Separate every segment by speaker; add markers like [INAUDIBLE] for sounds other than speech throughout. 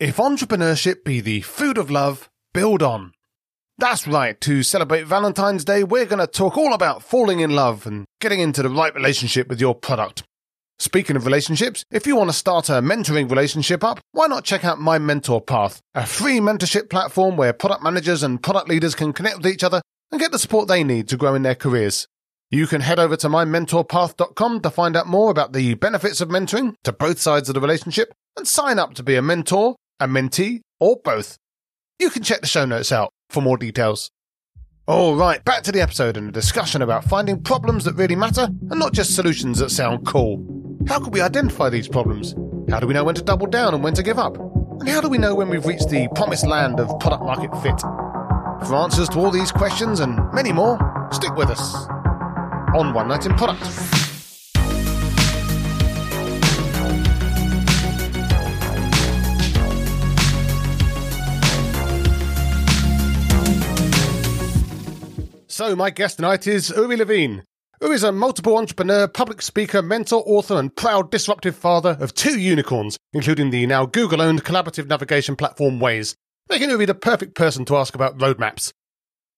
Speaker 1: If entrepreneurship be the food of love, build on. That's right, to celebrate Valentine's Day, we're going to talk all about falling in love and getting into the right relationship with your product. Speaking of relationships, if you want to start a mentoring relationship up, why not check out My Mentor Path, a free mentorship platform where product managers and product leaders can connect with each other and get the support they need to grow in their careers. You can head over to mymentorpath.com to find out more about the benefits of mentoring to both sides of the relationship and sign up to be a mentor a mentee, or both. You can check the show notes out for more details. All right, back to the episode and a discussion about finding problems that really matter and not just solutions that sound cool. How can we identify these problems? How do we know when to double down and when to give up? And how do we know when we've reached the promised land of product market fit? For answers to all these questions and many more, stick with us on One Night in Product. So, my guest tonight is Uri Levine. Uri is a multiple entrepreneur, public speaker, mentor, author, and proud disruptive father of two unicorns, including the now Google owned collaborative navigation platform Waze, making Uri the perfect person to ask about roadmaps.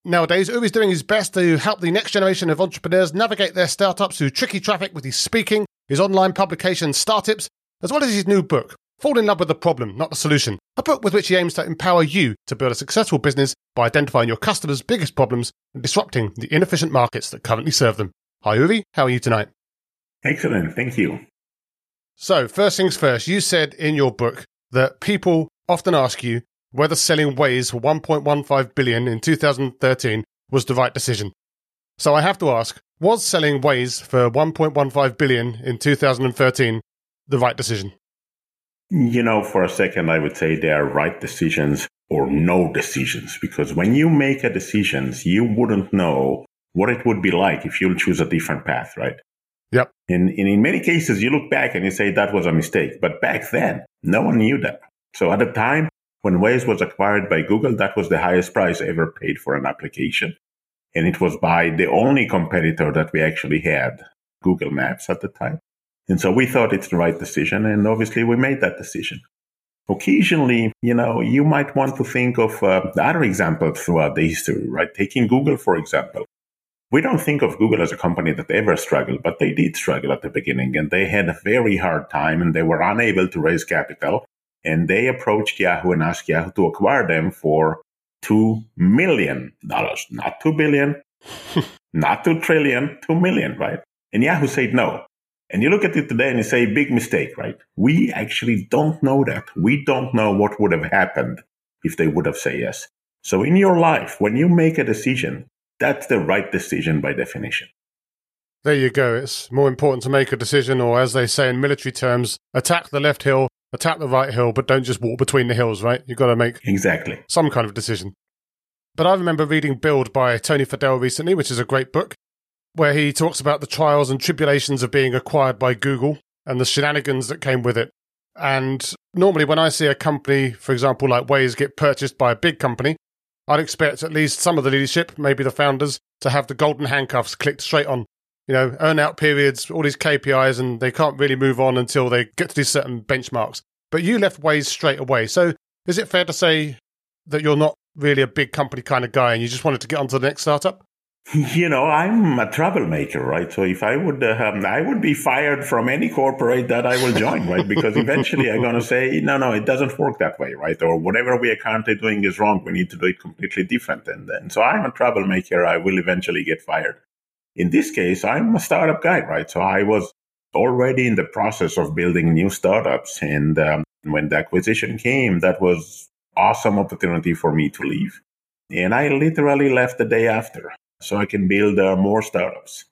Speaker 1: Nowadays, Uri is doing his best to help the next generation of entrepreneurs navigate their startups through tricky traffic with his speaking, his online publication Startips, as well as his new book, Fall in Love with the Problem, Not the Solution, a book with which he aims to empower you to build a successful business by identifying your customers' biggest problems and disrupting the inefficient markets that currently serve them. Hi, Uri. How are you tonight?
Speaker 2: Excellent. Thank you.
Speaker 1: So, first things first, you said in your book that people often ask you whether selling Waze for 1.15 billion in 2013 was the right decision. So I have to ask, was selling Waze for 1.15 billion in 2013 the right decision?
Speaker 2: You know, for a second, I would say they are right decisions or no decisions, because when you make a decision, you wouldn't know what it would be like if you choose a different path, right?
Speaker 1: Yep.
Speaker 2: And, and in many cases, you look back and you say that was a mistake. But back then, no one knew that. So at the time when Waze was acquired by Google, that was the highest price ever paid for an application. And it was by the only competitor that we actually had, Google Maps at the time. And so we thought it's the right decision. And obviously we made that decision. Occasionally, you know, you might want to think of uh, other examples throughout the history, right? Taking Google, for example. We don't think of Google as a company that ever struggled, but they did struggle at the beginning and they had a very hard time and they were unable to raise capital. And they approached Yahoo and asked Yahoo to acquire them for $2 million, not 2 billion, [LAUGHS] not $2 trillion, $2 million, right? And Yahoo said no. And you look at it today and you say, big mistake, right? We actually don't know that. We don't know what would have happened if they would have said yes. So in your life, when you make a decision, that's the right decision by definition.
Speaker 1: There you go. It's more important to make a decision, or as they say in military terms, attack the left hill, attack the right hill, but don't just walk between the hills, right? You've got to make
Speaker 2: exactly
Speaker 1: some kind of decision. But I remember reading Build by Tony Fadell recently, which is a great book where he talks about the trials and tribulations of being acquired by Google and the shenanigans that came with it. And normally, when I see a company, for example, like Waze, get purchased by a big company, I'd expect at least some of the leadership, maybe the founders, to have the golden handcuffs clicked straight on. You know, earn out periods, all these KPIs, and they can't really move on until they get to these certain benchmarks. But you left Waze straight away. So is it fair to say that you're not really a big company kind of guy and you just wanted to get onto the next startup? [LAUGHS]
Speaker 2: You know, I'm a troublemaker, right? So if I would, uh, um, I would be fired from any corporate that I will join, right? Because eventually I'm going to say, no, no, it doesn't work that way, right? Or whatever we are currently doing is wrong. We need to do it completely different. And then, so I'm a troublemaker. I will eventually get fired. In this case, I'm a startup guy, right? So I was already in the process of building new startups. And um, when the acquisition came, that was awesome opportunity for me to leave. And I literally left the day after so I can build uh, more startups.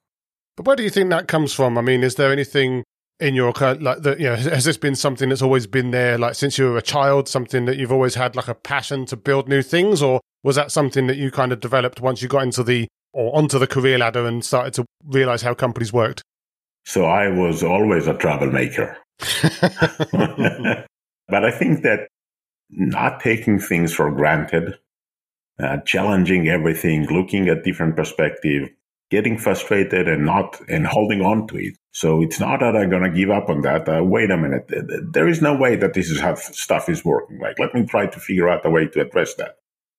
Speaker 1: But where do you think that comes from? I mean, is there anything in your like that? You know, has this been something that's always been there, like since you were a child, something that you've always had like a passion to build new things, or was that something that you kind of developed once you got into the or onto the career ladder and started to realize how companies worked?
Speaker 2: So I was always a troublemaker. [LAUGHS] [LAUGHS] but I think that not taking things for granted uh, challenging everything, looking at different perspective, getting frustrated and not and holding on to it. So it's not that I'm going to give up on that. Uh, wait a minute. There is no way that this is how stuff is working. Like, let me try to figure out a way to address that.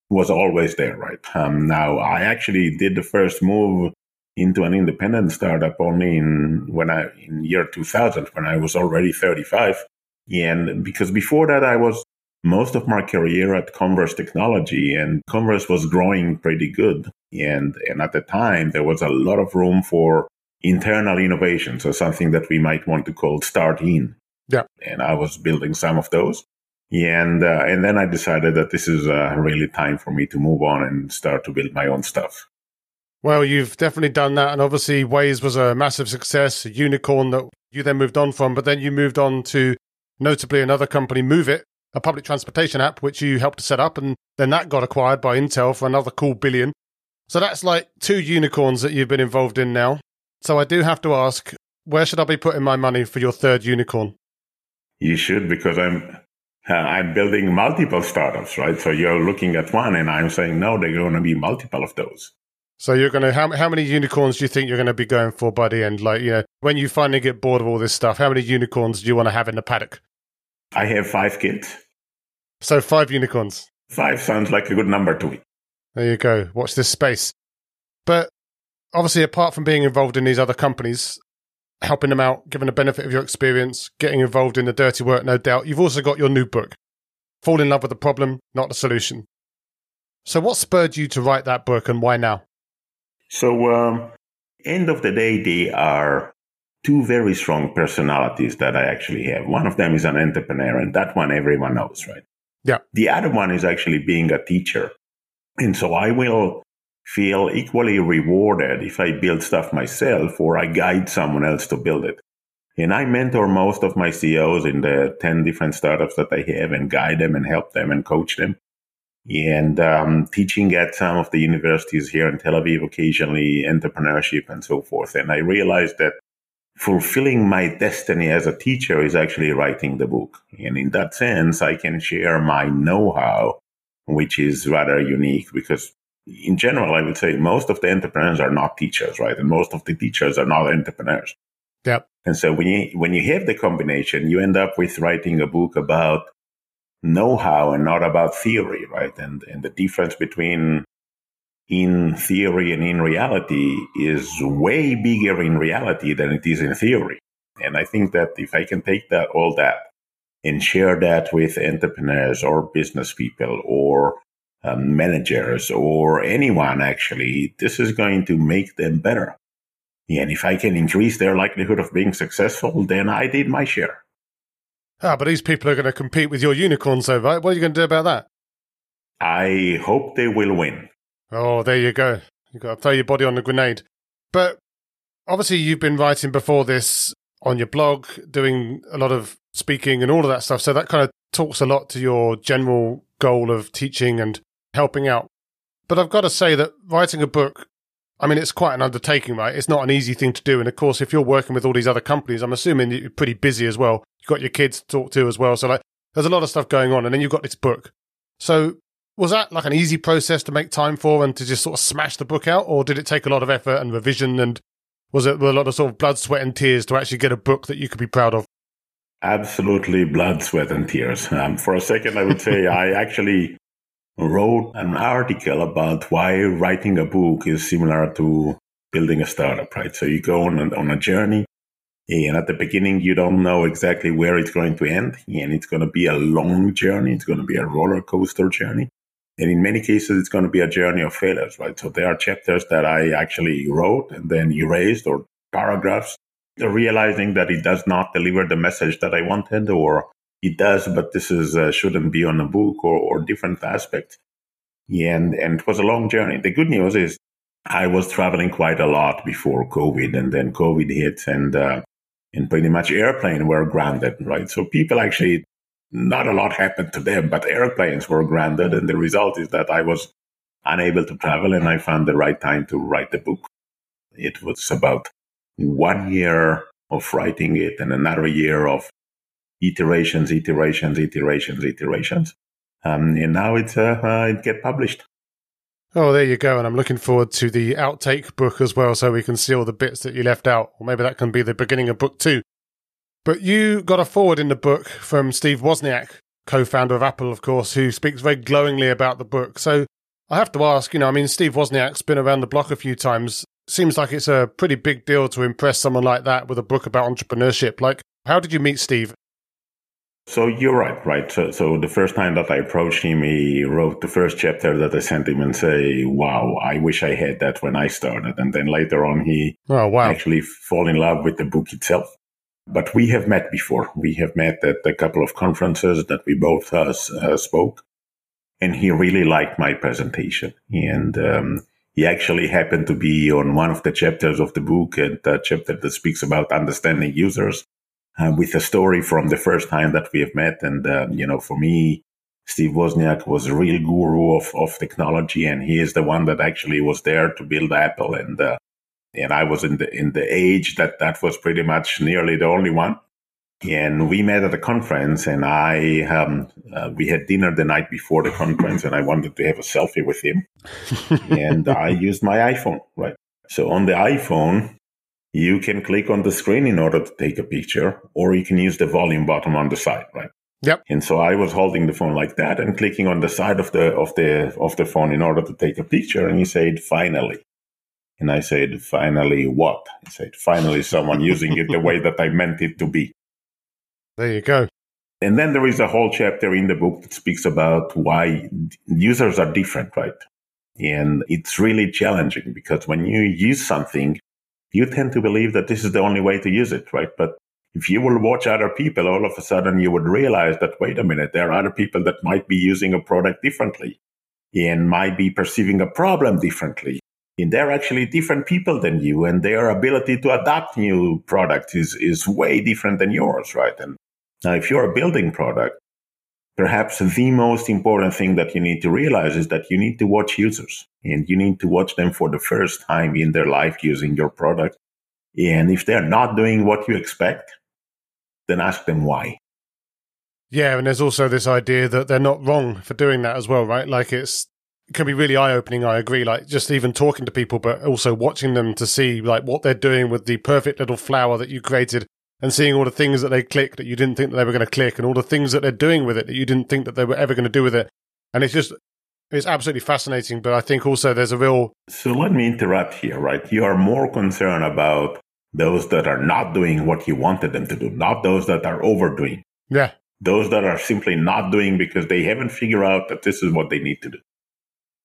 Speaker 2: Was always there, right? Um, now, I actually did the first move into an independent startup only in when I in year 2000 when I was already 35 and because before that I was most of my career at Comverse Technology and Comverse was growing pretty good and and at the time there was a lot of room for internal innovation so something that we might want to call start in
Speaker 1: yeah
Speaker 2: and I was building some of those and uh, and then I decided that this is uh, really time for me to move on and start to build my own stuff
Speaker 1: well, you've definitely done that. And obviously, Waze was a massive success, a unicorn that you then moved on from. But then you moved on to notably another company, Moovit, a public transportation app, which you helped to set up. And then that got acquired by Intel for another cool billion. So that's like two unicorns that you've been involved in now. So I do have to ask, where should I be putting my money for your third unicorn?
Speaker 2: You should, because I'm uh, I'm building multiple startups, right? So you're looking at one, and I'm saying no, they're going to be multiple of those.
Speaker 1: So you're going to how how many unicorns do you think you're going to be going for by the end? Like you know, when you finally get bored of all this stuff, how many unicorns do you want to have in the paddock?
Speaker 2: I have five kids.
Speaker 1: So five unicorns.
Speaker 2: Five sounds like a good number to me.
Speaker 1: There you go. Watch this space. But obviously, apart from being involved in these other companies, helping them out, giving the benefit of your experience, getting involved in the dirty work, no doubt, you've also got your new book, Fall in Love with the Problem, Not the Solution. So, what spurred you to write that book and why now?
Speaker 2: So, um, end of the day, they are two very strong personalities that I actually have. One of them is an entrepreneur, and that one everyone knows, right?
Speaker 1: Yeah.
Speaker 2: The other one is actually being a teacher. And so I will feel equally rewarded if I build stuff myself or I guide someone else to build it. And I mentor most of my CEOs in the 10 different startups that I have and guide them and help them and coach them and um, teaching at some of the universities here in Tel Aviv, occasionally entrepreneurship and so forth. And I realized that fulfilling my destiny as a teacher is actually writing the book. And in that sense, I can share my know how, which is rather unique because in general, I would say most of the entrepreneurs are not teachers, right? And most of the teachers are not entrepreneurs.
Speaker 1: Yep.
Speaker 2: And so when you, when you have the combination, you end up with writing a book about know-how and not about theory, right? And and the difference between in theory and in reality is way bigger in reality than it is in theory. And I think that if I can take that all that and share that with entrepreneurs or business people or um, managers or anyone actually, this is going to make them better. And if I can increase their likelihood of being successful, then I did my share.
Speaker 1: Ah, but these people are going to compete with your unicorns, though, right? What are you going to do about that?
Speaker 2: I hope they will win.
Speaker 1: Oh, there you go. You've got to throw your body on the grenade. But obviously, you've been writing before this on your blog, doing a lot of speaking and all of that stuff. So that kind of talks a lot to your general goal of teaching and helping out. But I've got to say that writing a book, I mean, it's quite an undertaking, right? It's not an easy thing to do. And of course, if you're working with all these other companies, I'm assuming you're pretty busy as well. You've got your kids to talk to as well. So like, there's a lot of stuff going on, and then you've got this book. So was that like an easy process to make time for and to just sort of smash the book out, or did it take a lot of effort and revision? And was it a lot of sort of blood, sweat, and tears to actually get a book that you could be proud of?
Speaker 2: Absolutely, blood, sweat, and tears. Um, for a second, I would say [LAUGHS] I actually wrote an article about why writing a book is similar to building a startup, right? So you go on a, on a journey and at the beginning, you don't know exactly where it's going to end. And it's going to be a long journey. It's going to be a roller coaster journey. And in many cases, it's going to be a journey of failures, right? So there are chapters that I actually wrote and then erased or paragraphs, realizing that it does not deliver the message that I wanted or it does, but this is uh, shouldn't be on a book or, or different aspects. And, and it was a long journey. The good news is I was traveling quite a lot before COVID and then COVID hit and, uh, and pretty much airplane were grounded, right? So people actually, not a lot happened to them, but airplanes were grounded. And the result is that I was unable to travel and I found the right time to write the book. It was about one year of writing it and another year of iterations, iterations, iterations, iterations. Um, and now it's, uh, uh, it get published.
Speaker 1: Oh, there you go. And I'm looking forward to the outtake book as well, so we can see all the bits that you left out. Or maybe that can be the beginning of book two. But you got a forward in the book from Steve Wozniak, co founder of Apple, of course, who speaks very glowingly about the book. So I have to ask, you know, I mean, Steve Wozniak's been around the block a few times. Seems like it's a pretty big deal to impress someone like that with a book about entrepreneurship. Like, how did you meet Steve?
Speaker 2: So you're right, right? So, so the first time that I approached him, he wrote the first chapter that I sent him and say, "Wow, I wish I had that when I started." And then later on, he
Speaker 1: oh, wow.
Speaker 2: actually fall in love with the book itself. But we have met before. We have met at a couple of conferences that we both uh, uh, spoke, and he really liked my presentation. And um, he actually happened to be on one of the chapters of the book, and the chapter that speaks about understanding users uh, with a story from the first time that we have met. And, uh, you know, for me, Steve Wozniak was a real guru of, of technology, and he is the one that actually was there to build Apple. And, uh, and I was in the, in the age that that was pretty much nearly the only one. And we met at a conference, and I, um, uh, we had dinner the night before the conference, and I wanted to have a selfie with him. [LAUGHS] and I used my iPhone, right? So on the iPhone, you can click on the screen in order to take a picture, or you can use the volume button on the side, right?
Speaker 1: Yep.
Speaker 2: And so I was holding the phone like that and clicking on the side of the of the of the phone in order to take a picture. And he said, "Finally." And I said, "Finally, what?" He said, "Finally, someone using it the way that I meant it to be."
Speaker 1: There you go.
Speaker 2: And then there is a whole chapter in the book that speaks about why users are different, right? And it's really challenging because when you use something you tend to believe that this is the only way to use it, right? But if you will watch other people, all of a sudden you would realize that, wait a minute, there are other people that might be using a product differently and might be perceiving a problem differently. They're actually different people than you, and their ability to adapt new products is, is way different than yours, right? And now, if you're a building product, perhaps the most important thing that you need to realize is that you need to watch users and you need to watch them for the first time in their life using your product. And if they're not doing what you expect, then ask them why.
Speaker 1: Yeah, and there's also this idea that they're not wrong for doing that as well, right? Like it's it can be really eye opening, I agree. Like just even talking to people, but also watching them to see like what they're doing with the perfect little flower that you created and seeing all the things that they click that you didn't think that they were going to click and all the things that they're doing with it that you didn't think that they were ever going to do with it. And it's just, it's absolutely fascinating. But I think also there's a real.
Speaker 2: So let me interrupt here, right? You are more concerned about those that are not doing what you wanted them to do, not those that are overdoing.
Speaker 1: Yeah.
Speaker 2: Those that are simply not doing because they haven't figured out that this is what they need to do.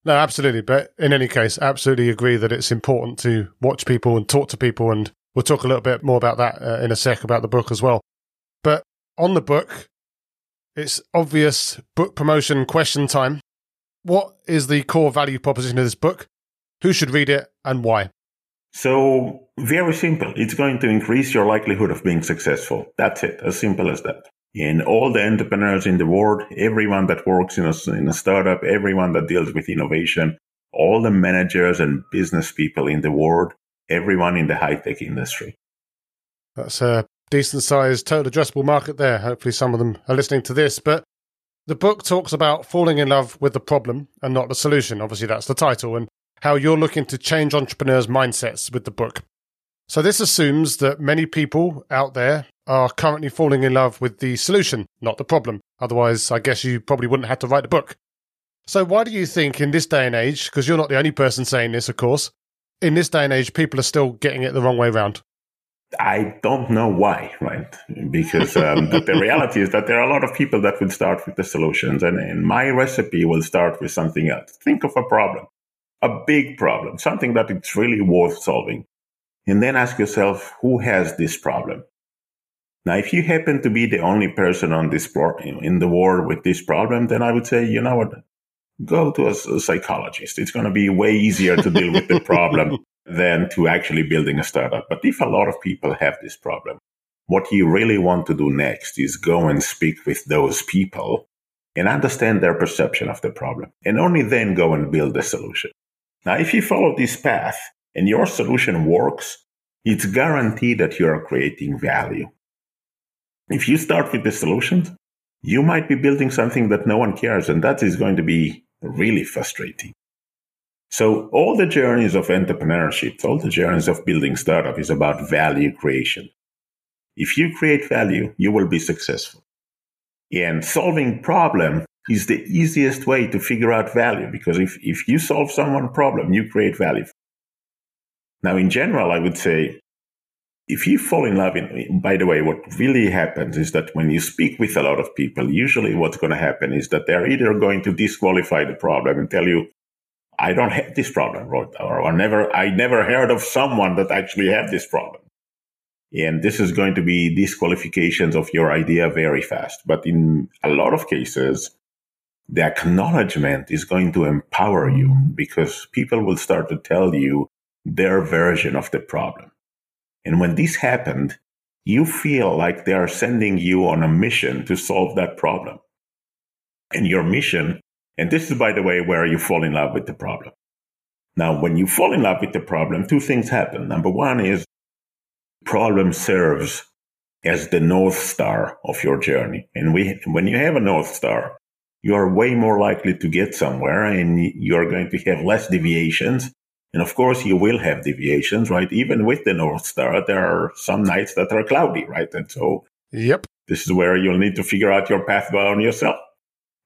Speaker 1: No, absolutely. But in any case, absolutely agree that it's important to watch people and talk to people and We'll talk a little bit more about that uh, in a sec about the book as well. But on the book, it's obvious book promotion question time. What is the core value proposition of this book? Who should read it and why?
Speaker 2: So, very simple. It's going to increase your likelihood of being successful. That's it. As simple as that. And all the entrepreneurs in the world, everyone that works in a, in a startup, everyone that deals with innovation, all the managers and business people in the world everyone in the high tech industry.
Speaker 1: That's a decent sized total addressable market there. Hopefully, some of them are listening to this. But the book talks about falling in love with the problem and not the solution. Obviously, that's the title, and how you're looking to change entrepreneurs' mindsets with the book. So, this assumes that many people out there are currently falling in love with the solution, not the problem. Otherwise, I guess you probably wouldn't have to write the book. So, why do you think in this day and age, because you're not the only person saying this, of course, in this day and age, people are still getting it the wrong way around?
Speaker 2: I don't know why, right? Because um, the, reality is that there are a lot of people that will start with the solutions, and, and my recipe will start with something else. Think of a problem, a big problem, something that it's really worth solving, and then ask yourself, who has this problem? Now, if you happen to be the only person on this in the world with this problem, then I would say, you know what? go to a, a psychologist. It's going to be way easier to deal with the problem [LAUGHS] than to actually building a startup. But if a lot of people have this problem, what you really want to do next is go and speak with those people and understand their perception of the problem, and only then go and build a solution. Now, if you follow this path and your solution works, it's guaranteed that you are creating value. If you start with the solutions, you might be building something that no one cares, and that is going to be really frustrating. So all the journeys of entrepreneurship, all the journeys of building startup is about value creation. If you create value, you will be successful. And solving problem is the easiest way to figure out value because if, if you solve someone problem, you create value. Now, in general, I would say if you fall in love in, by the way, what really happens is that when you speak with a lot of people, usually what's going to happen is that they're either going to disqualify the problem and tell you, I don't have this problem, or I never, I never heard of someone that actually had this problem. And this is going to be disqualifications of your idea very fast. But in a lot of cases, the acknowledgement is going to empower you because people will start to tell you their version of the problem. And when this happened, you feel like they are sending you on a mission to solve that problem. And your mission, and this is, by the way, where you fall in love with the problem. Now, when you fall in love with the problem, two things happen. Number one is problem serves as the North Star of your journey. And we, when you have a North Star, you are way more likely to get somewhere and you're going to have less deviations. And of course, you will have deviations, right? Even with the North Star, there are some nights that are cloudy, right? And so,
Speaker 1: yep,
Speaker 2: this is where you'll need to figure out your path by on yourself.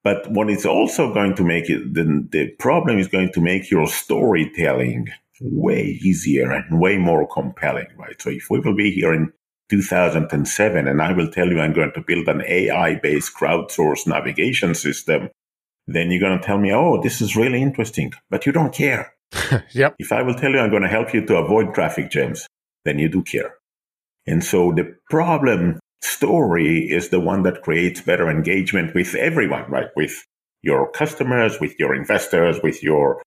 Speaker 2: But what it's also going to make it, the, the problem is going to make your storytelling way easier and way more compelling, right? So if we will be here in 2007 and I will tell you I'm going to build an AI based crowdsourced navigation system, then you're going to tell me, oh, this is really interesting, but you don't care. [LAUGHS]
Speaker 1: yep.
Speaker 2: If I will tell you I'm going to help you to avoid traffic jams, then you do care. And so the problem story is the one that creates better engagement with everyone, right? With your customers, with your investors, with your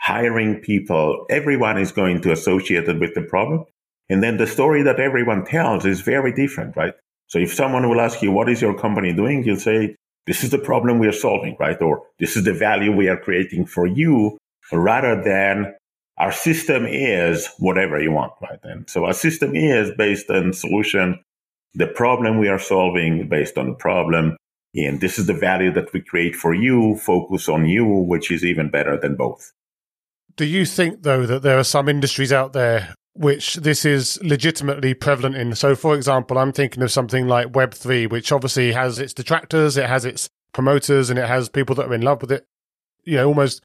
Speaker 2: hiring people. Everyone is going to associate it with the problem. And then the story that everyone tells is very different, right? So if someone will ask you, what is your company doing? You'll say, this is the problem we are solving, right? Or this is the value we are creating for you rather than our system is whatever you want, right? And so our system is based on solution, the problem we are solving based on the problem. And this is the value that we create for you, focus on you, which is even better than both.
Speaker 1: Do you think, though, that there are some industries out there which this is legitimately prevalent in. So, for example, I'm thinking of something like Web3, which obviously has its detractors, it has its promoters, and it has people that are in love with it, you know, almost,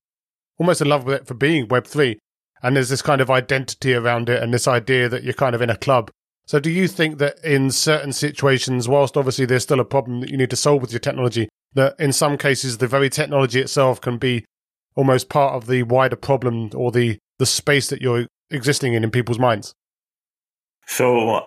Speaker 1: almost in love with it for being Web3. And there's this kind of identity around it and this idea that you're kind of in a club. So, do you think that in certain situations, whilst obviously there's still a problem that you need to solve with your technology, that in some cases the very technology itself can be almost part of the wider problem or the the space that you're existing in in people's minds?
Speaker 2: So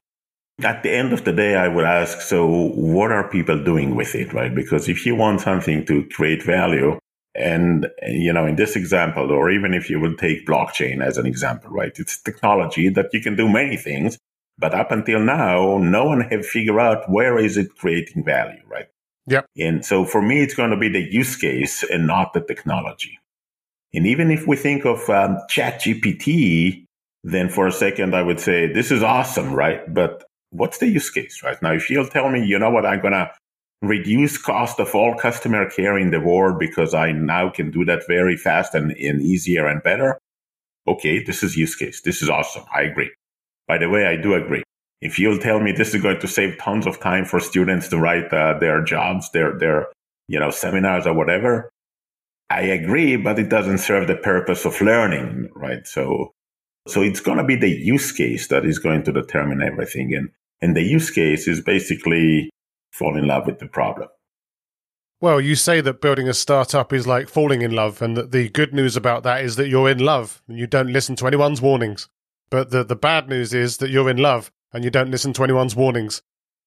Speaker 2: at the end of the day, I would ask, so what are people doing with it, right? Because if you want something to create value, and, you know, in this example, or even if you will take blockchain as an example, right? It's technology that you can do many things, but up until now, no one have figured out where is it creating value, right?
Speaker 1: Yep.
Speaker 2: And so for me, it's going to be the use case and not the technology. And even if we think of um, ChatGPT then for a second I would say, this is awesome, right? But what's the use case, right? Now, if you'll tell me, you know what, I'm going to reduce cost of all customer care in the world because I now can do that very fast and, and easier and better. Okay, this is use case. This is awesome. I agree. By the way, I do agree. If you'll tell me this is going to save tons of time for students to write uh, their jobs, their, their, you know, seminars or whatever, I agree, but it doesn't serve the purpose of learning, right? So so it's going to be the use case that is going to determine everything. And, and the use case is basically fall in love with the problem.
Speaker 1: Well, you say that building a startup is like falling in love, and that the good news about that is that you're in love and you don't listen to anyone's warnings. But the, the bad news is that you're in love and you don't listen to anyone's warnings.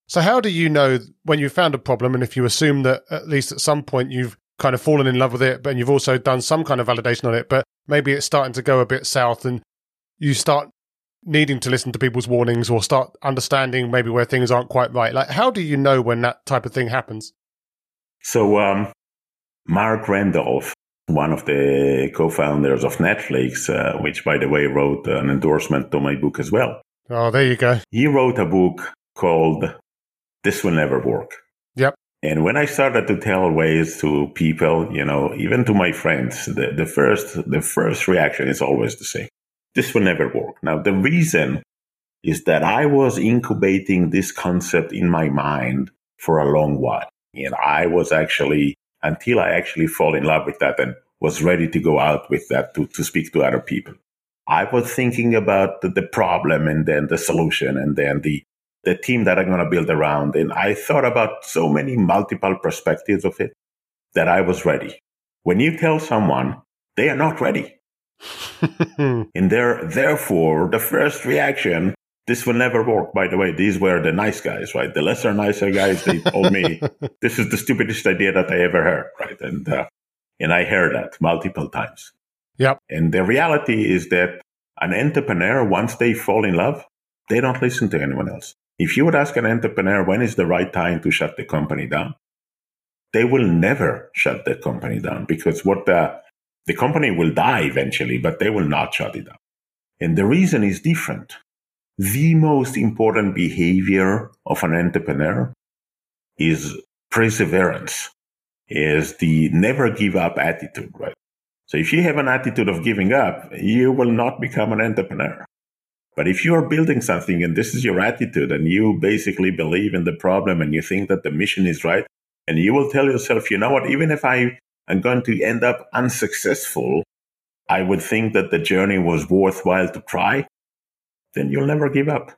Speaker 1: So, how do you know when you found a problem, and if you assume that at least at some point you've kind of fallen in love with it, but you've also done some kind of validation on it, but maybe it's starting to go a bit south and you start needing to listen to people's warnings or start understanding maybe where things aren't quite right. Like, how do you know when that type of thing happens?
Speaker 2: So, um, Marc Randolph, one of the co founders of Netflix, uh, which, by the way, wrote an endorsement to my book as well.
Speaker 1: Oh, there you go.
Speaker 2: He wrote a book called This Will Never Work.
Speaker 1: Yep.
Speaker 2: And when I started to tell Waze to people, you know, even to my friends, the, the first the first reaction is always the same. This will never work. Now the reason is that I was incubating this concept in my mind for a long while. And I was actually until I actually fall in love with that and was ready to go out with that to, to speak to other people. I was thinking about the, the problem and then the solution and then the the team that I'm going to build around. And I thought about so many multiple perspectives of it that I was ready. When you tell someone they are not ready, [LAUGHS] and they're, therefore, the first reaction, this will never work. By the way, these were the nice guys, right? The lesser nicer guys, they told me [LAUGHS] this is the stupidest idea that I ever heard, right? And, uh, and I heard that multiple times.
Speaker 1: Yep.
Speaker 2: And the reality is that an entrepreneur, once they fall in love, they don't listen to anyone else. If you would ask an entrepreneur when is the right time to shut the company down, they will never shut the company down because what the, the company will die eventually, but they will not shut it down. And the reason is different. The most important behavior of an entrepreneur is perseverance, is the never give up attitude, right? So if you have an attitude of giving up, you will not become an entrepreneur. But if you are building something and this is your attitude and you basically believe in the problem and you think that the mission is right, and you will tell yourself, you know what, even if I am going to end up unsuccessful, I would think that the journey was worthwhile to try, then you'll never give up.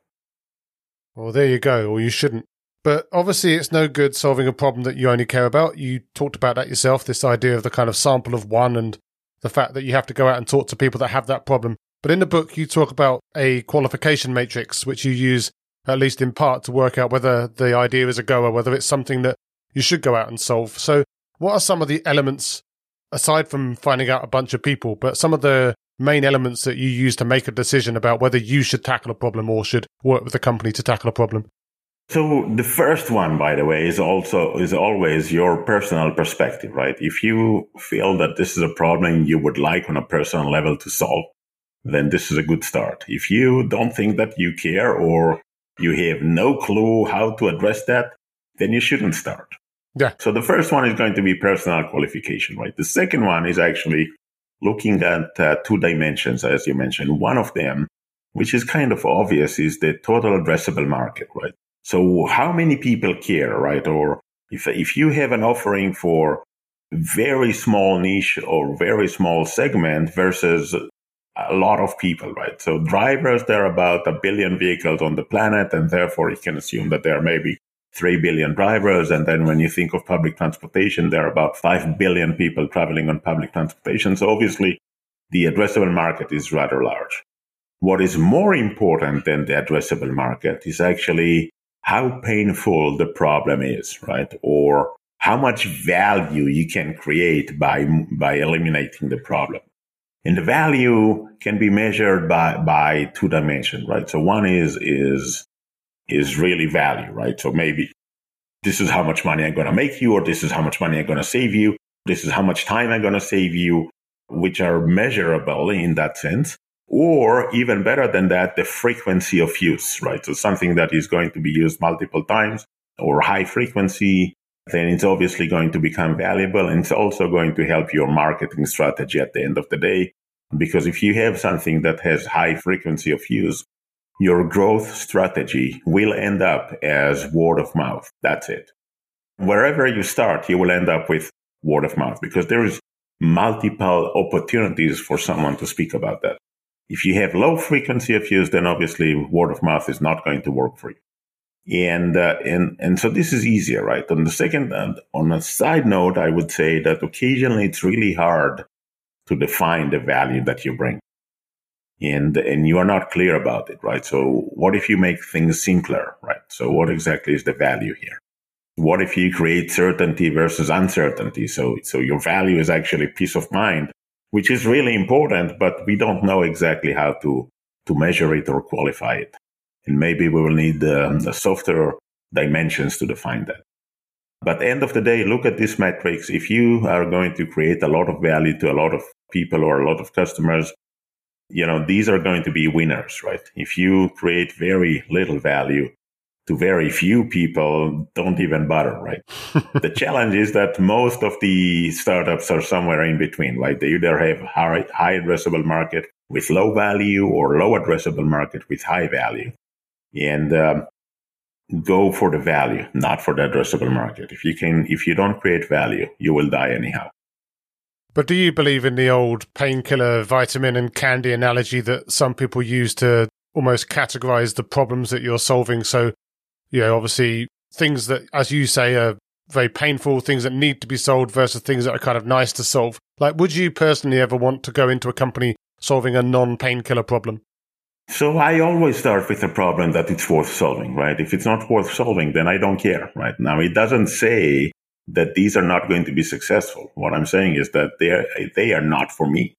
Speaker 1: Well, there you go, or you shouldn't. But obviously, it's no good solving a problem that you only care about. You talked about that yourself this idea of the kind of sample of one and the fact that you have to go out and talk to people that have that problem. But in the book, you talk about a qualification matrix, which you use, at least in part, to work out whether the idea is a goer, whether it's something that you should go out and solve. So, what are some of the elements, aside from finding out a bunch of people, but some of the main elements that you use to make a decision about whether you should tackle a problem or should work with a company to tackle a problem?
Speaker 2: So the first one, by the way, is also is always your personal perspective, right? If you feel that this is a problem you would like on a personal level to solve, then this is a good start. If you don't think that you care or you have no clue how to address that, then you shouldn't start.
Speaker 1: Yeah.
Speaker 2: So the first one is going to be personal qualification, right? The second one is actually looking at uh, two dimensions, as you mentioned. One of them, which is kind of obvious, is the total addressable market, right? So how many people care, right? Or if, if you have an offering for very small niche or very small segment versus a lot of people, right? So drivers, there are about a billion vehicles on the planet, and therefore you can assume that there are maybe 3 billion drivers. And then when you think of public transportation, there are about 5 billion people traveling on public transportation. So obviously the addressable market is rather large. What is more important than the addressable market is actually how painful the problem is, right? Or how much value you can create by, by eliminating the problem. And the value can be measured by, by two dimensions, right? So one is, is, is really value, right? So maybe this is how much money I'm going to make you, or this is how much money I'm going to save you. This is how much time I'm going to save you, which are measurable in that sense. Or even better than that, the frequency of use, right? So something that is going to be used multiple times or high frequency then it's obviously going to become valuable and it's also going to help your marketing strategy at the end of the day. Because if you have something that has high frequency of use, your growth strategy will end up as word of mouth. That's it. Wherever you start, you will end up with word of mouth because there is multiple opportunities for someone to speak about that. If you have low frequency of use, then obviously word of mouth is not going to work for you. And, uh, and, and so this is easier, right? On the second, uh, on a side note, I would say that occasionally it's really hard to define the value that you bring. And, and you are not clear about it, right? So what if you make things simpler, right? So what exactly is the value here? What if you create certainty versus uncertainty? So, so your value is actually peace of mind, which is really important, but we don't know exactly how to, to measure it or qualify it. And maybe we will need um, the, the software dimensions to define that. But end of the day, look at this metrics. If you are going to create a lot of value to a lot of people or a lot of customers, you know, these are going to be winners, right? If you create very little value, to very few people don't even bother, right? [LAUGHS] the challenge is that most of the startups are somewhere in between, right? They either have high, high addressable market with low value or low addressable market with high value. And um, go for the value, not for the addressable market. If you can, if you don't create value, you will die anyhow.
Speaker 1: But do you believe in the old painkiller, vitamin, and candy analogy that some people use to almost categorize the problems that you're solving? So, you know, obviously things that, as you say, are very painful, things that need to be solved versus things that are kind of nice to solve. Like, would you personally ever want to go into a company solving a non painkiller problem?
Speaker 2: So I always start with a problem that it's worth solving, right? If it's not worth solving, then I don't care, right? Now it doesn't say that these are not going to be successful. What I'm saying is that they are, they are not for me.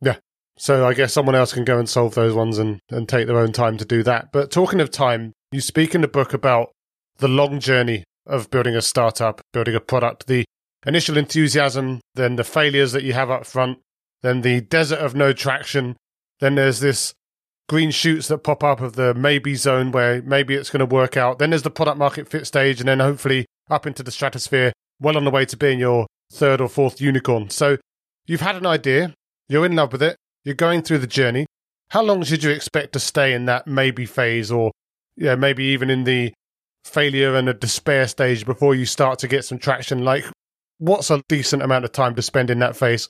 Speaker 1: Yeah. So I guess someone else can go and solve those ones and, and take their own time to do that. But talking of time, you speak in the book about the long journey of building a startup, building a product, the initial enthusiasm, then the failures that you have up front, then the desert of no traction, then there's this green shoots that pop up of the maybe zone where maybe it's going to work out. Then there's the product market fit stage, and then hopefully up into the stratosphere, well on the way to being your third or fourth unicorn. So you've had an idea, you're in love with it, you're going through the journey. How long should you expect to stay in that maybe phase, or yeah, maybe even in the failure and a despair stage before you start to get some traction? Like, what's a decent amount of time to spend in that phase?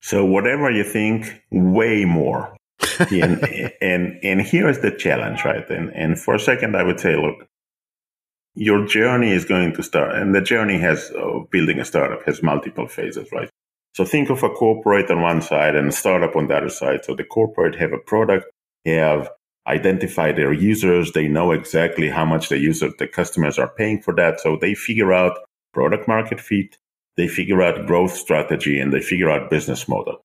Speaker 2: So whatever you think, way more [LAUGHS] and, and and here is the challenge, right? And and for a second, I would say, look, your journey is going to start, and the journey has uh, building a startup has multiple phases, right? So think of a corporate on one side and a startup on the other side. So the corporate have a product, have identified their users, they know exactly how much the user, the customers are paying for that, so they figure out product market fit, they figure out growth strategy, and they figure out business model.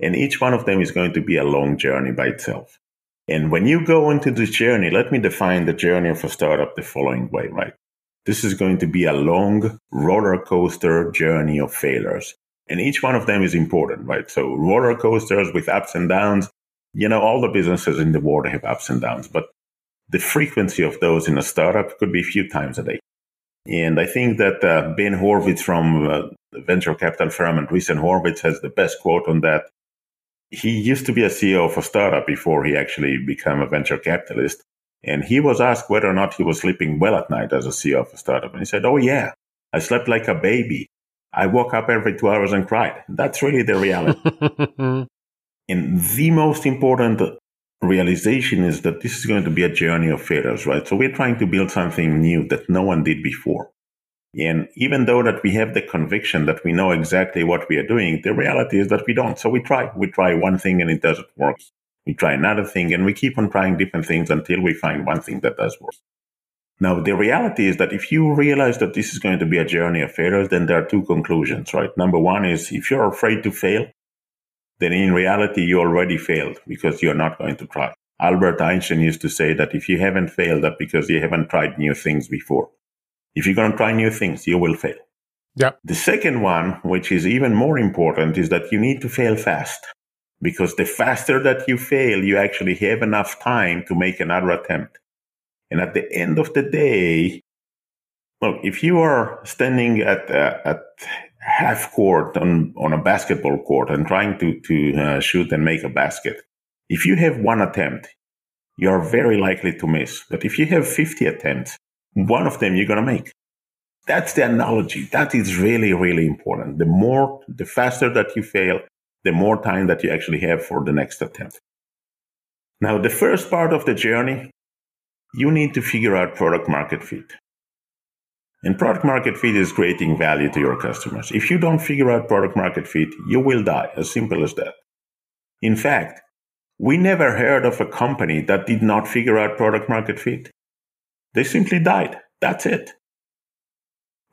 Speaker 2: And each one of them is going to be a long journey by itself. And when you go into this journey, let me define the journey of a startup the following way, right? This is going to be a long roller coaster journey of failures. And each one of them is important, right? So roller coasters with ups and downs, you know, all the businesses in the world have ups and downs, but the frequency of those in a startup could be a few times a day. And I think that uh, Ben Horowitz from uh, venture capital firm Andreessen Horowitz has the best quote on that he used to be a CEO of a startup before he actually became a venture capitalist. And he was asked whether or not he was sleeping well at night as a CEO of a startup. And he said, Oh, yeah, I slept like a baby. I woke up every two hours and cried. That's really the reality. [LAUGHS] and the most important realization is that this is going to be a journey of failures, right? So we're trying to build something new that no one did before. And even though that we have the conviction that we know exactly what we are doing, the reality is that we don't. So we try. We try one thing and it doesn't work. We try another thing and we keep on trying different things until we find one thing that does work. Now, the reality is that if you realize that this is going to be a journey of failures, then there are two conclusions, right? Number one is if you're afraid to fail, then in reality, you already failed because you're not going to try. Albert Einstein used to say that if you haven't failed, that because you haven't tried new things before. If you're going to try new things, you will fail.
Speaker 1: Yeah.
Speaker 2: The second one, which is even more important, is that you need to fail fast. Because the faster that you fail, you actually have enough time to make another attempt. And at the end of the day, look, if you are standing at, uh, at half court on, on a basketball court and trying to, to uh, shoot and make a basket, if you have one attempt, you're very likely to miss. But if you have 50 attempts, one of them you're going to make. That's the analogy. That is really, really important. The more, the faster that you fail, the more time that you actually have for the next attempt. Now, the first part of the journey, you need to figure out product market fit. And product market fit is creating value to your customers. If you don't figure out product market fit, you will die, as simple as that. In fact, we never heard of a company that did not figure out product market fit. They simply died. That's it.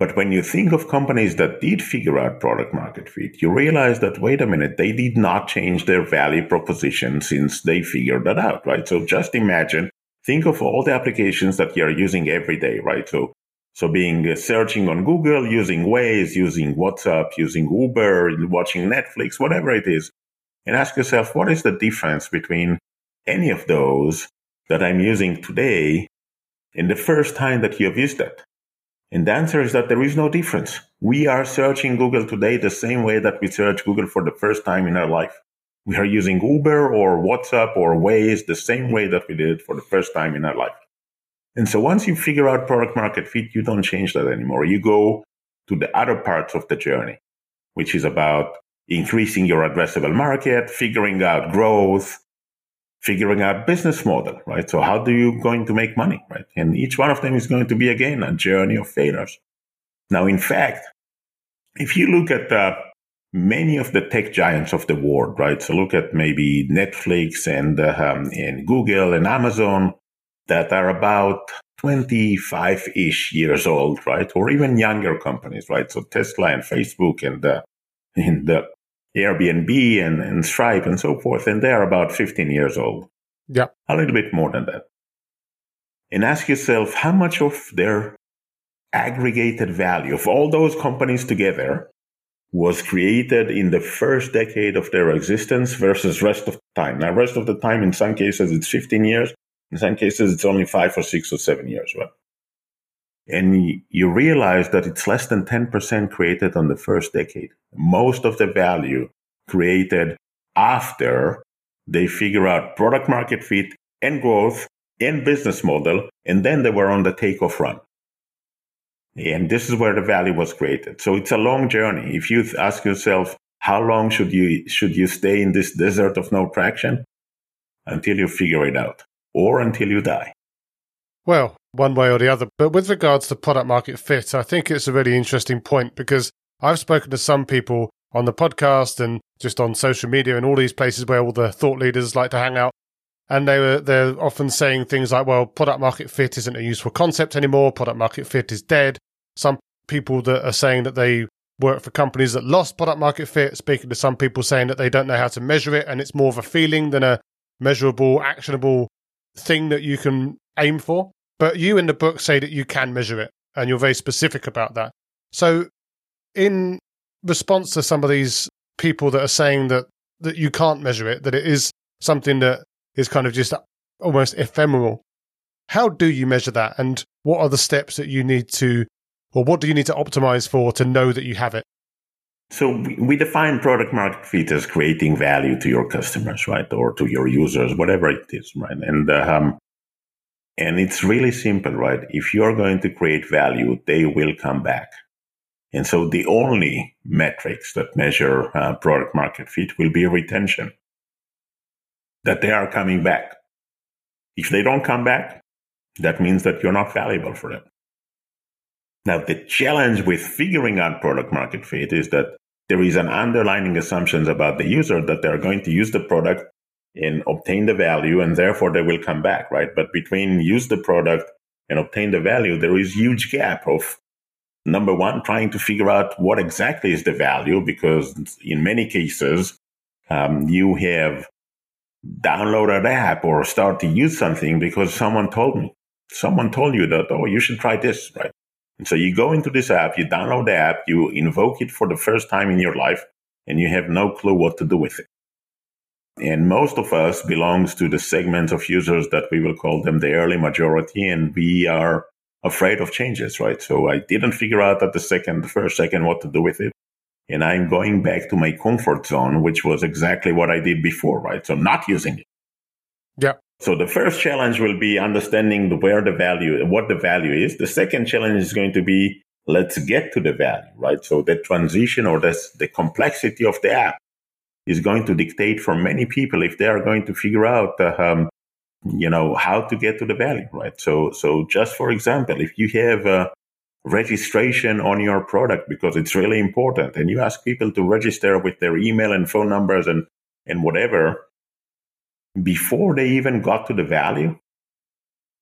Speaker 2: But when you think of companies that did figure out product market fit, you realize that, wait a minute, they did not change their value proposition since they figured that out, right? So just imagine, think of all the applications that you're using every day, right? So, so being uh, searching on Google, using Waze, using WhatsApp, using Uber, watching Netflix, whatever it is, and ask yourself, what is the difference between any of those that I'm using today and the first time that you have used it? And the answer is that there is no difference. We are searching Google today the same way that we search Google for the first time in our life. We are using Uber or WhatsApp or Waze the same way that we did it for the first time in our life. And so once you figure out product market fit, you don't change that anymore. You go to the other parts of the journey, which is about increasing your addressable market, figuring out growth, figuring out business model, right? So how do you going to make money, right? And each one of them is going to be again a journey of failures. Now, in fact, if you look at uh, many of the tech giants of the world, right? So look at maybe Netflix and uh, um, and Google and Amazon that are about 25 ish years old, right? Or even younger companies, right? So Tesla and Facebook and uh, [LAUGHS] and uh, Airbnb and, and Stripe and so forth, and they're about 15 years old.
Speaker 1: Yeah.
Speaker 2: A little bit more than that. And ask yourself how much of their aggregated value of all those companies together was created in the first decade of their existence versus rest of the time. Now, rest of the time, in some cases, it's 15 years. In some cases, it's only five or six or seven years. Right? And you realize that it's less than 10% created on the first decade. Most of the value created after they figure out product market fit and growth and business model, and then they were on the takeoff run. And this is where the value was created. So it's a long journey. If you ask yourself, how long should you, should you stay in this desert of no traction? Until you figure it out or until you die.
Speaker 1: Well, one way or the other. But with regards to product market fit, I think it's a really interesting point because I've spoken to some people on the podcast and just on social media and all these places where all the thought leaders like to hang out. And they were they're often saying things like, well, product market fit isn't a useful concept anymore, product market fit is dead. Some people that are saying that they work for companies that lost product market fit, speaking to some people saying that they don't know how to measure it and it's more of a feeling than a measurable, actionable thing that you can aim for. But you in the book say that you can measure it and you're very specific about that. So, in response to some of these people that are saying that, that you can't measure it, that it is something that is kind of just almost ephemeral, how do you measure that? And what are the steps that you need to, or what do you need to optimize for to know that you have it?
Speaker 2: So we define product market fit as creating value to your customers, right, or to your users, whatever it is, right. And um, and it's really simple, right? If you're going to create value, they will come back. And so the only metrics that measure uh, product market fit will be retention, that they are coming back. If they don't come back, that means that you're not valuable for them. Now, the challenge with figuring out product market fit is that there is an underlying assumptions about the user that they're going to use the product and obtain the value and therefore they will come back, right? But between use the product and obtain the value, there is huge gap of number one, trying to figure out what exactly is the value because in many cases, um, you have downloaded an app or start to use something because someone told me. Someone told you that, oh, you should try this, right? And so you go into this app, you download the app, you invoke it for the first time in your life, and you have no clue what to do with it. And most of us belongs to the segment of users that we will call them the early majority. And we are afraid of changes, right? So I didn't figure out at the second, the first second what to do with it. And I'm going back to my comfort zone, which was exactly what I did before, right? So not using it.
Speaker 1: Yeah.
Speaker 2: So the first challenge will be understanding where the value, what the value is. The second challenge is going to be let's get to the value, right? So the transition or the, the complexity of the app is going to dictate for many people if they are going to figure out, um, you know, how to get to the value, right? So, so just for example, if you have registration on your product because it's really important, and you ask people to register with their email and phone numbers and and whatever before they even got to the value,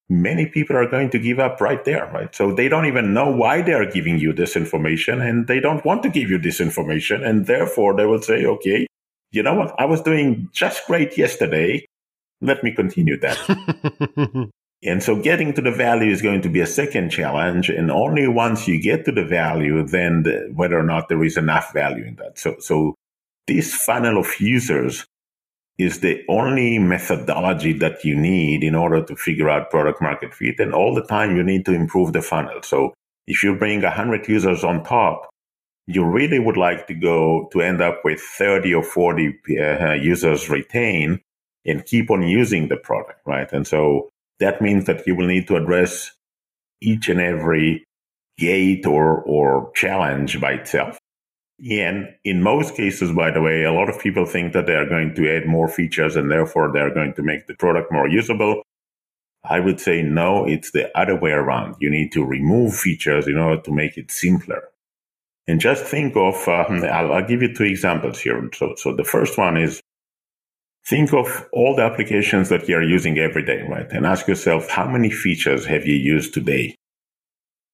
Speaker 2: many people are going to give up right there, right? So they don't even know why they are giving you this information and they don't want to give you this information. And therefore they will say, okay, you know what? I was doing just great yesterday. Let me continue that. [LAUGHS] and so getting to the value is going to be a second challenge. And only once you get to the value, then the, whether or not there is enough value in that. So, so this funnel of users is the only methodology that you need in order to figure out product market fit. And all the time you need to improve the funnel. So if you bring 100 users on top, you really would like to go to end up with 30 or 40 uh, users retain and keep on using the product, right? And so that means that you will need to address each and every gate or, or challenge by itself. And in most cases, by the way, a lot of people think that they are going to add more features and therefore they're going to make the product more usable. I would say no, it's the other way around. You need to remove features in order to make it simpler. And just think of, um, I'll, I'll, give you two examples here. So, so the first one is think of all the applications that you are using every day, right? And ask yourself, how many features have you used today?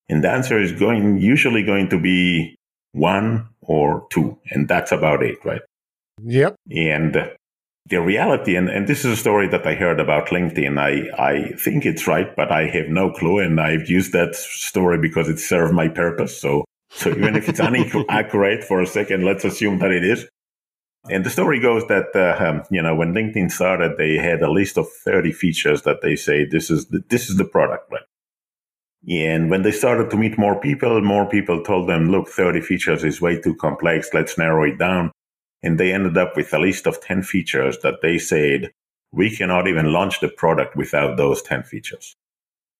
Speaker 2: And the answer is going, usually going to be one or two, and that's about it, right?
Speaker 1: Yep.
Speaker 2: And the reality, and, and this is a story that I heard about LinkedIn. I, I think it's right, but I have no clue. And I've used that story because it served my purpose. So, so even if it's inaccurate for a second, let's assume that it is. And the story goes that, uh, um, you know, when LinkedIn started, they had a list of 30 features that they say this is the, this is the product, right? And when they started to meet more people, more people told them, look, 30 features is way too complex. Let's narrow it down. And they ended up with a list of 10 features that they said, we cannot even launch the product without those 10 features.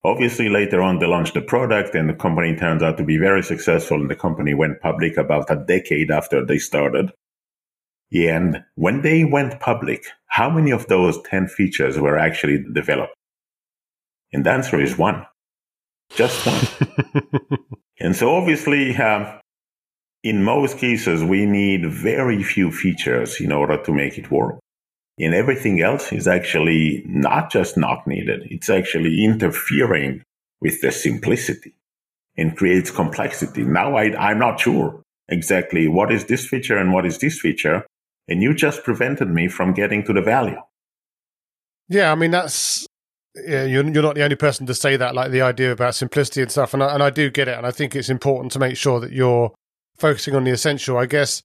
Speaker 2: Obviously, later on, they launched the product and the company turns out to be very successful. And the company went public about a decade after they started. And when they went public, how many of those 10 features were actually developed? And the answer is one just one. [LAUGHS] and so obviously, um, in most cases, we need very few features in order to make it work. And everything else is actually not just not needed. It's actually interfering with the simplicity and creates complexity. Now I, I'm not sure exactly what is this feature and what is this feature. And you just prevented me from getting to the value.
Speaker 1: Yeah, I mean, that's yeah, you're you're not the only person to say that. Like the idea about simplicity and stuff, and I, and I do get it, and I think it's important to make sure that you're focusing on the essential. I guess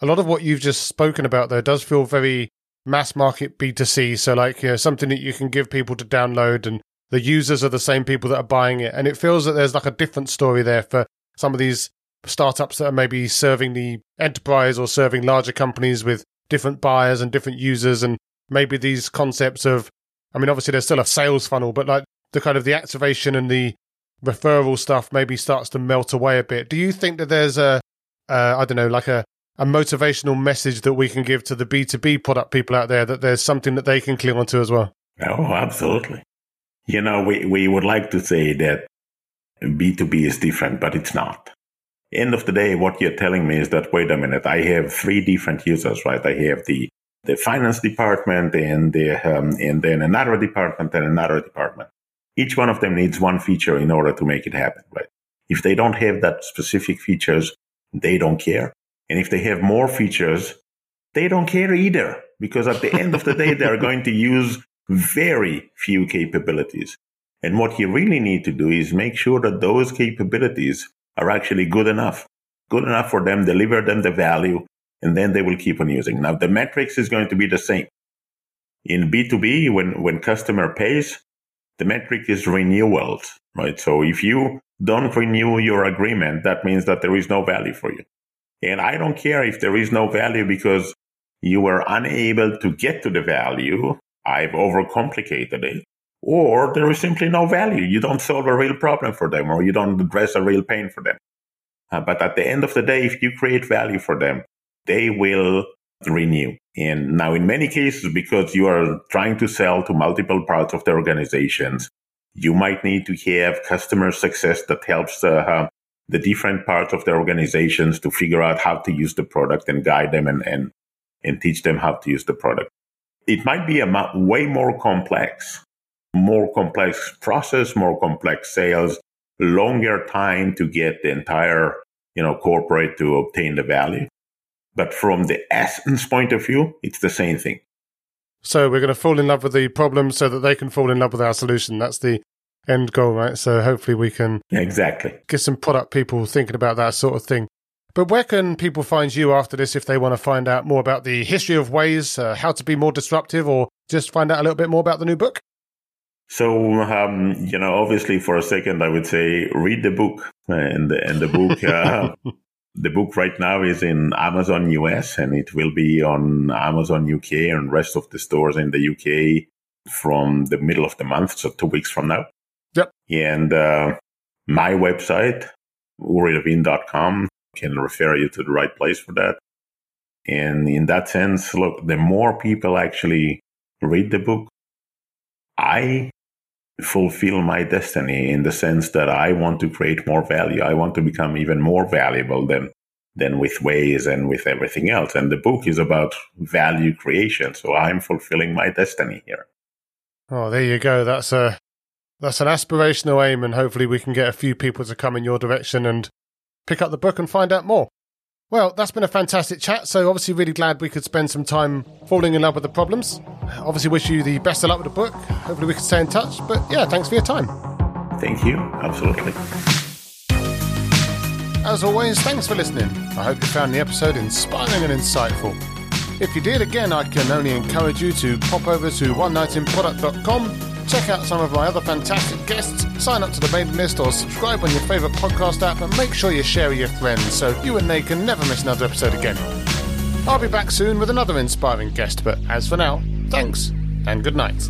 Speaker 1: a lot of what you've just spoken about there does feel very mass market B2C. So like you know, something that you can give people to download, and the users are the same people that are buying it, and it feels that there's like a different story there for some of these startups that are maybe serving the enterprise or serving larger companies with different buyers and different users, and maybe these concepts of I mean, obviously there's still a sales funnel, but like the kind of the activation and the referral stuff maybe starts to melt away a bit. Do you think that there's a, uh, I don't know, like a, a motivational message that we can give to the B2B product people out there that there's something that they can cling onto as well?
Speaker 2: Oh, absolutely. You know, we, we would like to say that B2B is different, but it's not. End of the day, what you're telling me is that, wait a minute, I have three different users, right? I have the the finance department and the um, and then another department and another department. Each one of them needs one feature in order to make it happen, right? If they don't have that specific features, they don't care. And if they have more features, they don't care either because at the end of the day, they're going to [LAUGHS] use very few capabilities. And what you really need to do is make sure that those capabilities are actually good enough, good enough for them, deliver them the value and then they will keep on using. Now, the metrics is going to be the same. In B2B, when, when customer pays, the metric is renewals, right? So if you don't renew your agreement, that means that there is no value for you. And I don't care if there is no value because you were unable to get to the value. I've overcomplicated it. Or there is simply no value. You don't solve a real problem for them or you don't address a real pain for them. Uh, but at the end of the day, if you create value for them, they will renew. And now, in many cases, because you are trying to sell to multiple parts of the organizations, you might need to have customer success that helps uh, the different parts of the organizations to figure out how to use the product and guide them and, and, and teach them how to use the product. It might be a mo- way more complex, more complex process, more complex sales, longer time to get the entire you know corporate to obtain the value but from the essence point of view, it's the same thing.
Speaker 1: So we're going to fall in love with the problem so that they can fall in love with our solution. That's the end goal, right? So hopefully we can
Speaker 2: exactly
Speaker 1: get some product people thinking about that sort of thing. But where can people find you after this if they want to find out more about the history of Waze, uh, how to be more disruptive, or just find out a little bit more about the new book?
Speaker 2: So, um, you know, obviously, for a second, I would say read the book, and and the book, uh, [LAUGHS] the book right now is in Amazon US, and it will be on Amazon UK and rest of the stores in the UK from the middle of the month, so two weeks from now.
Speaker 1: Yep.
Speaker 2: And uh, my website, urilevine.com, can refer you to the right place for that. And in that sense, look, the more people actually read the book, I fulfill my destiny in the sense that I want to create more value. I want to become even more valuable than than with Waze and with everything else. And the book is about value creation. So I'm fulfilling my destiny here.
Speaker 1: Oh, there you go. That's a that's an aspirational aim, and hopefully we can get a few people to come in your direction and pick up the book and find out more. Well, that's been a fantastic chat. So, obviously, really glad we could spend some time falling in love with the problems. Obviously, wish you the best of luck with the book. Hopefully, we can stay in touch. But yeah, thanks for your time.
Speaker 2: Thank you. Absolutely.
Speaker 1: As always, thanks for listening. I hope you found the episode inspiring and insightful. If you did, again, I can only encourage you to pop over to oneknightinproduct.com Check out some of my other fantastic guests, sign up to the mailing list, or subscribe on your favourite podcast app, and make sure you share with your friends so you and they can never miss another episode again. I'll be back soon with another inspiring guest, but as for now, thanks and good night.